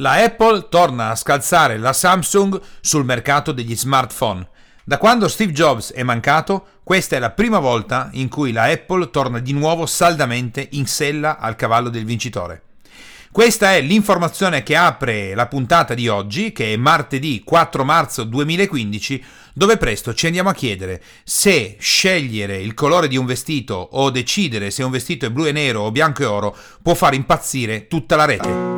La Apple torna a scalzare la Samsung sul mercato degli smartphone. Da quando Steve Jobs è mancato, questa è la prima volta in cui la Apple torna di nuovo saldamente in sella al cavallo del vincitore. Questa è l'informazione che apre la puntata di oggi, che è martedì 4 marzo 2015, dove presto ci andiamo a chiedere se scegliere il colore di un vestito o decidere se un vestito è blu e nero o bianco e oro può far impazzire tutta la rete.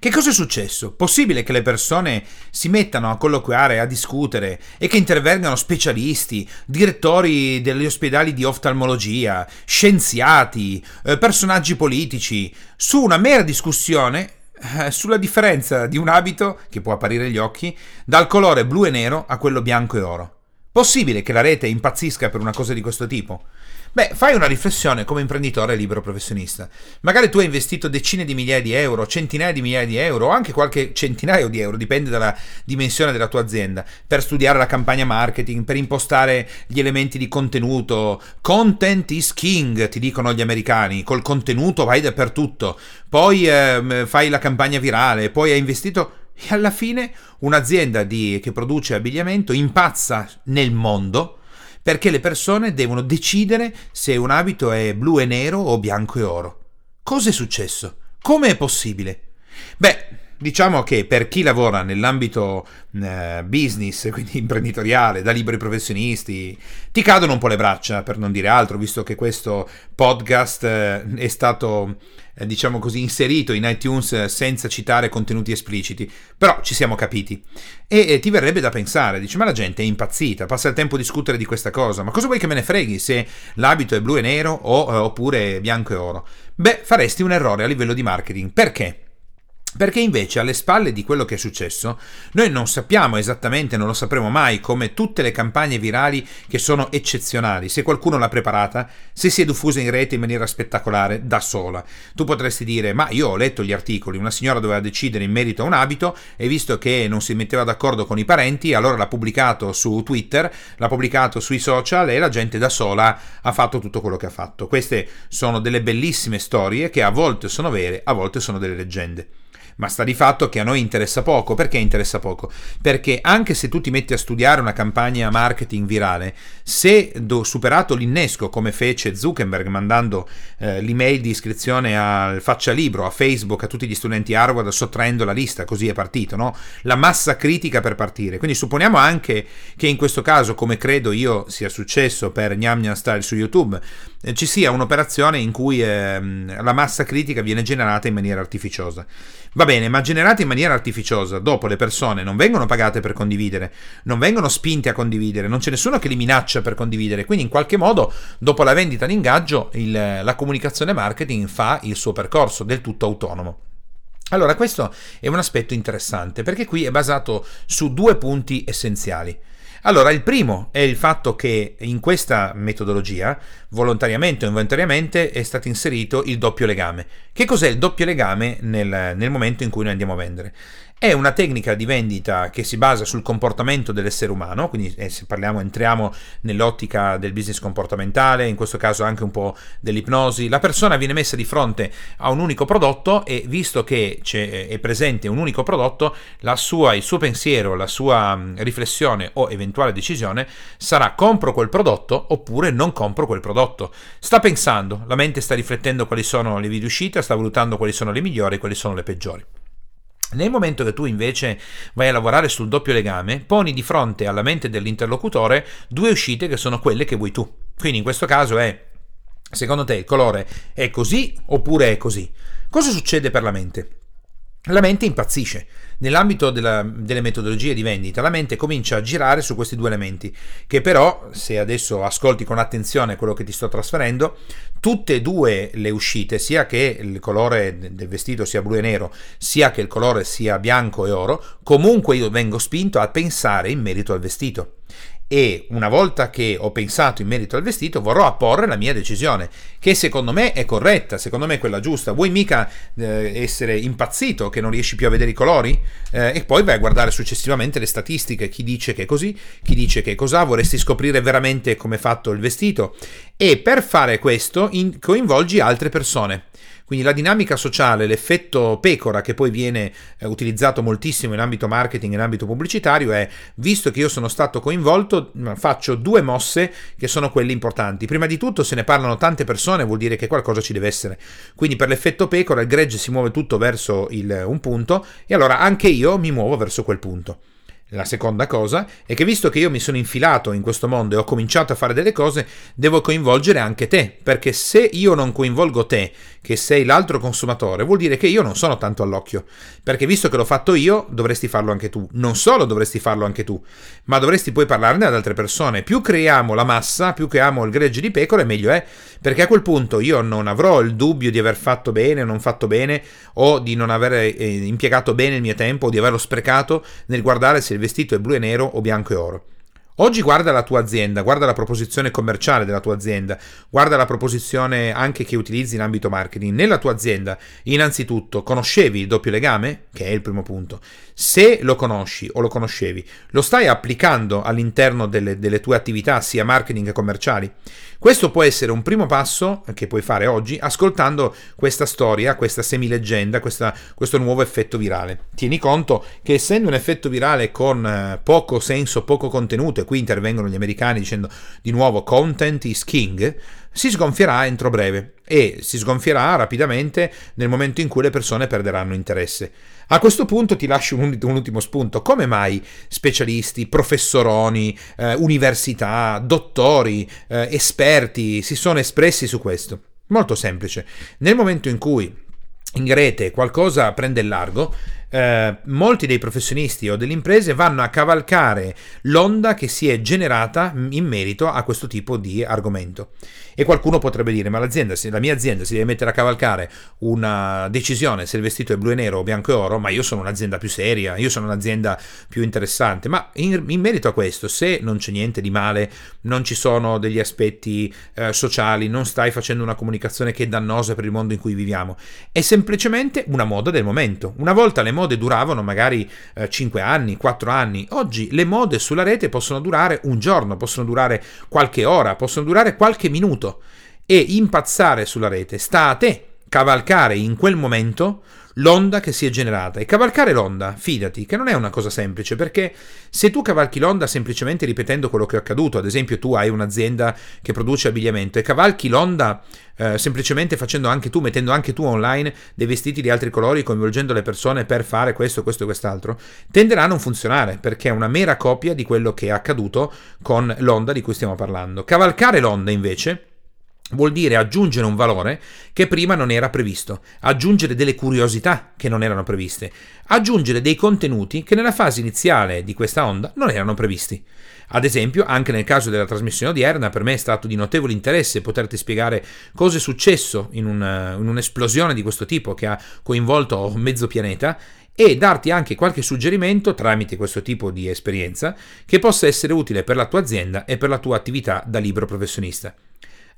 Che cosa è successo? Possibile che le persone si mettano a colloquiare, a discutere e che intervengano specialisti, direttori degli ospedali di oftalmologia, scienziati, eh, personaggi politici, su una mera discussione eh, sulla differenza di un abito, che può apparire agli occhi, dal colore blu e nero a quello bianco e oro. Possibile che la rete impazzisca per una cosa di questo tipo? Beh, fai una riflessione come imprenditore libero professionista. Magari tu hai investito decine di migliaia di euro, centinaia di migliaia di euro, o anche qualche centinaio di euro, dipende dalla dimensione della tua azienda, per studiare la campagna marketing, per impostare gli elementi di contenuto. Content is king, ti dicono gli americani. Col contenuto vai dappertutto. Poi eh, fai la campagna virale, poi hai investito e alla fine un'azienda di, che produce abbigliamento impazza nel mondo perché le persone devono decidere se un abito è blu e nero o bianco e oro. Cosa è successo? Come è possibile? Beh, diciamo che per chi lavora nell'ambito eh, business, quindi imprenditoriale, da liberi professionisti, ti cadono un po' le braccia, per non dire altro, visto che questo podcast eh, è stato eh, diciamo così, inserito in iTunes eh, senza citare contenuti espliciti, però ci siamo capiti. E, e ti verrebbe da pensare, dici, ma la gente è impazzita, passa il tempo a discutere di questa cosa, ma cosa vuoi che me ne freghi se l'abito è blu e nero o, eh, oppure bianco e oro? Beh, faresti un errore a livello di marketing. Perché? Perché invece alle spalle di quello che è successo, noi non sappiamo esattamente, non lo sapremo mai, come tutte le campagne virali che sono eccezionali, se qualcuno l'ha preparata, se si è diffusa in rete in maniera spettacolare da sola. Tu potresti dire, ma io ho letto gli articoli, una signora doveva decidere in merito a un abito e visto che non si metteva d'accordo con i parenti, allora l'ha pubblicato su Twitter, l'ha pubblicato sui social e la gente da sola ha fatto tutto quello che ha fatto. Queste sono delle bellissime storie che a volte sono vere, a volte sono delle leggende ma sta di fatto che a noi interessa poco. Perché interessa poco? Perché anche se tu ti metti a studiare una campagna marketing virale, se do, superato l'innesco come fece Zuckerberg mandando eh, l'email di iscrizione al faccia libro, a Facebook, a tutti gli studenti Harvard sottraendo la lista, così è partito, no? La massa critica per partire. Quindi supponiamo anche che in questo caso, come credo io sia successo per Gnam Gnam Style su YouTube, ci sia un'operazione in cui eh, la massa critica viene generata in maniera artificiosa. Va bene, ma generate in maniera artificiosa, dopo le persone non vengono pagate per condividere, non vengono spinte a condividere, non c'è nessuno che li minaccia per condividere, quindi in qualche modo dopo la vendita d'ingaggio il, la comunicazione marketing fa il suo percorso del tutto autonomo. Allora, questo è un aspetto interessante perché qui è basato su due punti essenziali. Allora, il primo è il fatto che in questa metodologia, volontariamente o involontariamente, è stato inserito il doppio legame. Che cos'è il doppio legame nel, nel momento in cui noi andiamo a vendere? È una tecnica di vendita che si basa sul comportamento dell'essere umano, quindi eh, se parliamo, entriamo nell'ottica del business comportamentale, in questo caso anche un po' dell'ipnosi. La persona viene messa di fronte a un unico prodotto e visto che è presente un unico prodotto, sua, il suo pensiero, la sua riflessione o eventuale decisione sarà compro quel prodotto oppure non compro quel prodotto. Sta pensando, la mente sta riflettendo quali sono le vie d'uscita, sta valutando quali sono le migliori e quali sono le peggiori. Nel momento che tu invece vai a lavorare sul doppio legame, poni di fronte alla mente dell'interlocutore due uscite che sono quelle che vuoi tu. Quindi in questo caso è, secondo te il colore è così oppure è così? Cosa succede per la mente? La mente impazzisce. Nell'ambito della, delle metodologie di vendita, la mente comincia a girare su questi due elementi, che però, se adesso ascolti con attenzione quello che ti sto trasferendo, tutte e due le uscite, sia che il colore del vestito sia blu e nero, sia che il colore sia bianco e oro, comunque io vengo spinto a pensare in merito al vestito e una volta che ho pensato in merito al vestito vorrò apporre la mia decisione, che secondo me è corretta, secondo me è quella giusta. Vuoi mica eh, essere impazzito che non riesci più a vedere i colori? Eh, e poi vai a guardare successivamente le statistiche, chi dice che è così, chi dice che è cos'ha, vorresti scoprire veramente come è fatto il vestito e per fare questo in- coinvolgi altre persone. Quindi la dinamica sociale, l'effetto pecora che poi viene eh, utilizzato moltissimo in ambito marketing, in ambito pubblicitario è, visto che io sono stato coinvolto, faccio due mosse che sono quelle importanti. Prima di tutto, se ne parlano tante persone, vuol dire che qualcosa ci deve essere. Quindi per l'effetto pecora il gregge si muove tutto verso il, un punto e allora anche io mi muovo verso quel punto. La seconda cosa è che visto che io mi sono infilato in questo mondo e ho cominciato a fare delle cose, devo coinvolgere anche te, perché se io non coinvolgo te, che sei l'altro consumatore, vuol dire che io non sono tanto all'occhio, perché visto che l'ho fatto io, dovresti farlo anche tu. Non solo dovresti farlo anche tu, ma dovresti poi parlarne ad altre persone. Più creiamo la massa, più creiamo il gregge di pecore, meglio è, perché a quel punto io non avrò il dubbio di aver fatto bene o non fatto bene, o di non aver eh, impiegato bene il mio tempo, o di averlo sprecato nel guardare se il vestito è blu e nero o bianco e oro. Oggi guarda la tua azienda, guarda la proposizione commerciale della tua azienda, guarda la proposizione anche che utilizzi in ambito marketing. Nella tua azienda, innanzitutto, conoscevi il doppio legame? Che è il primo punto. Se lo conosci o lo conoscevi, lo stai applicando all'interno delle, delle tue attività, sia marketing che commerciali? Questo può essere un primo passo che puoi fare oggi ascoltando questa storia, questa semileggenda, questa, questo nuovo effetto virale. Tieni conto che essendo un effetto virale con eh, poco senso, poco contenuto, e qui intervengono gli americani dicendo di nuovo content is king, si sgonfierà entro breve e si sgonfierà rapidamente nel momento in cui le persone perderanno interesse. A questo punto ti lascio un, un ultimo spunto. Come mai specialisti, professoroni, eh, università, dottori, eh, esperti si sono espressi su questo? Molto semplice. Nel momento in cui in rete qualcosa prende il largo, eh, molti dei professionisti o delle imprese vanno a cavalcare l'onda che si è generata in merito a questo tipo di argomento. E qualcuno potrebbe dire: Ma l'azienda, la mia azienda si deve mettere a cavalcare una decisione se il vestito è blu e nero o bianco e oro, ma io sono un'azienda più seria, io sono un'azienda più interessante. Ma in, in merito a questo, se non c'è niente di male, non ci sono degli aspetti eh, sociali, non stai facendo una comunicazione che è dannosa per il mondo in cui viviamo, è semplicemente una moda del momento. Una volta le mode duravano magari eh, 5 anni, 4 anni, oggi le mode sulla rete possono durare un giorno, possono durare qualche ora, possono durare qualche minuto e impazzare sulla rete. Sta a te cavalcare in quel momento l'onda che si è generata. E cavalcare l'onda, fidati, che non è una cosa semplice, perché se tu cavalchi l'onda semplicemente ripetendo quello che è accaduto, ad esempio tu hai un'azienda che produce abbigliamento e cavalchi l'onda eh, semplicemente facendo anche tu, mettendo anche tu online dei vestiti di altri colori, coinvolgendo le persone per fare questo, questo e quest'altro, tenderà a non funzionare, perché è una mera copia di quello che è accaduto con l'onda di cui stiamo parlando. Cavalcare l'onda invece vuol dire aggiungere un valore che prima non era previsto, aggiungere delle curiosità che non erano previste, aggiungere dei contenuti che nella fase iniziale di questa onda non erano previsti. Ad esempio, anche nel caso della trasmissione odierna, per me è stato di notevole interesse poterti spiegare cosa è successo in, un, in un'esplosione di questo tipo che ha coinvolto mezzo pianeta e darti anche qualche suggerimento tramite questo tipo di esperienza che possa essere utile per la tua azienda e per la tua attività da libero professionista.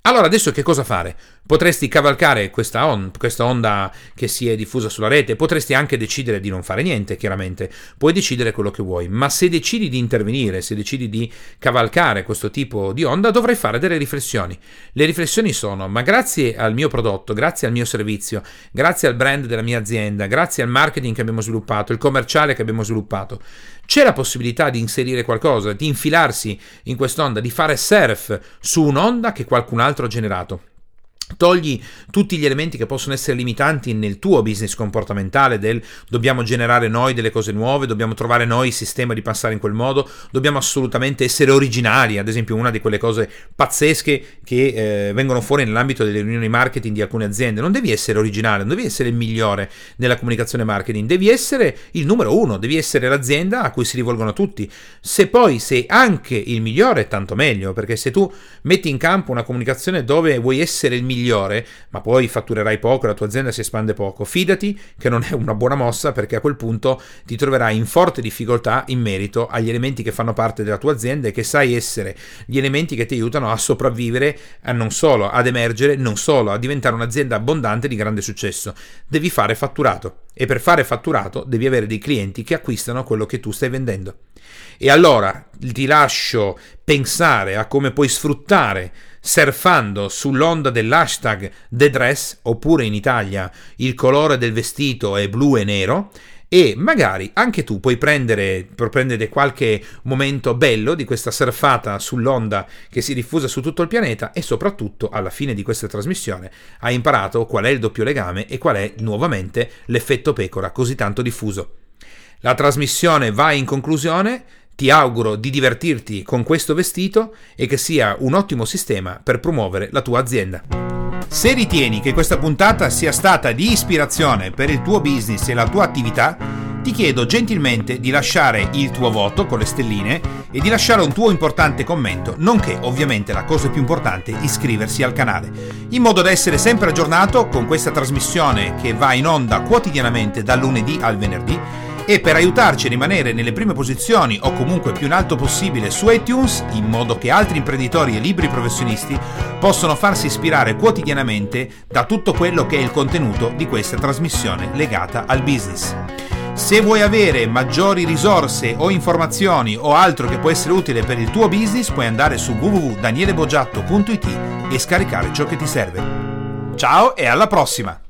Allora adesso che cosa fare? Potresti cavalcare questa, on, questa, onda che si è diffusa sulla rete, potresti anche decidere di non fare niente, chiaramente, puoi decidere quello che vuoi, ma se decidi di intervenire, se decidi di cavalcare questo tipo di onda, dovrai fare delle riflessioni. Le riflessioni sono, ma grazie al mio prodotto, grazie al mio servizio, grazie al brand della mia azienda, grazie al marketing che abbiamo sviluppato, il commerciale che abbiamo sviluppato, c'è la possibilità di inserire qualcosa, di infilarsi in quest'onda, di fare surf su un'onda che qualcun altro ha generato. Togli tutti gli elementi che possono essere limitanti nel tuo business comportamentale del dobbiamo generare noi delle cose nuove, dobbiamo trovare noi il sistema di passare in quel modo, dobbiamo assolutamente essere originali, ad esempio una di quelle cose pazzesche che eh, vengono fuori nell'ambito delle riunioni marketing di alcune aziende, non devi essere originale, non devi essere il migliore nella comunicazione marketing, devi essere il numero uno, devi essere l'azienda a cui si rivolgono tutti. Se poi sei anche il migliore, tanto meglio, perché se tu metti in campo una comunicazione dove vuoi essere il migliore, migliore, ma poi fatturerai poco la tua azienda si espande poco, fidati che non è una buona mossa perché a quel punto ti troverai in forte difficoltà in merito agli elementi che fanno parte della tua azienda e che sai essere gli elementi che ti aiutano a sopravvivere, a non solo ad emergere, non solo a diventare un'azienda abbondante di grande successo. Devi fare fatturato e per fare fatturato devi avere dei clienti che acquistano quello che tu stai vendendo. E allora ti lascio pensare a come puoi sfruttare surfando sull'onda dell'hashtag The Dress oppure in Italia il colore del vestito è blu e nero e magari anche tu puoi prendere, prendere qualche momento bello di questa surfata sull'onda che si diffusa su tutto il pianeta e soprattutto alla fine di questa trasmissione hai imparato qual è il doppio legame e qual è nuovamente l'effetto pecora così tanto diffuso. La trasmissione va in conclusione, ti auguro di divertirti con questo vestito e che sia un ottimo sistema per promuovere la tua azienda. Se ritieni che questa puntata sia stata di ispirazione per il tuo business e la tua attività, ti chiedo gentilmente di lasciare il tuo voto con le stelline e di lasciare un tuo importante commento, nonché ovviamente la cosa più importante, iscriversi al canale, in modo da essere sempre aggiornato con questa trasmissione che va in onda quotidianamente dal lunedì al venerdì e per aiutarci a rimanere nelle prime posizioni o comunque più in alto possibile su iTunes, in modo che altri imprenditori e libri professionisti possano farsi ispirare quotidianamente da tutto quello che è il contenuto di questa trasmissione legata al business. Se vuoi avere maggiori risorse o informazioni o altro che può essere utile per il tuo business, puoi andare su www.danielebogiatto.it e scaricare ciò che ti serve. Ciao e alla prossima!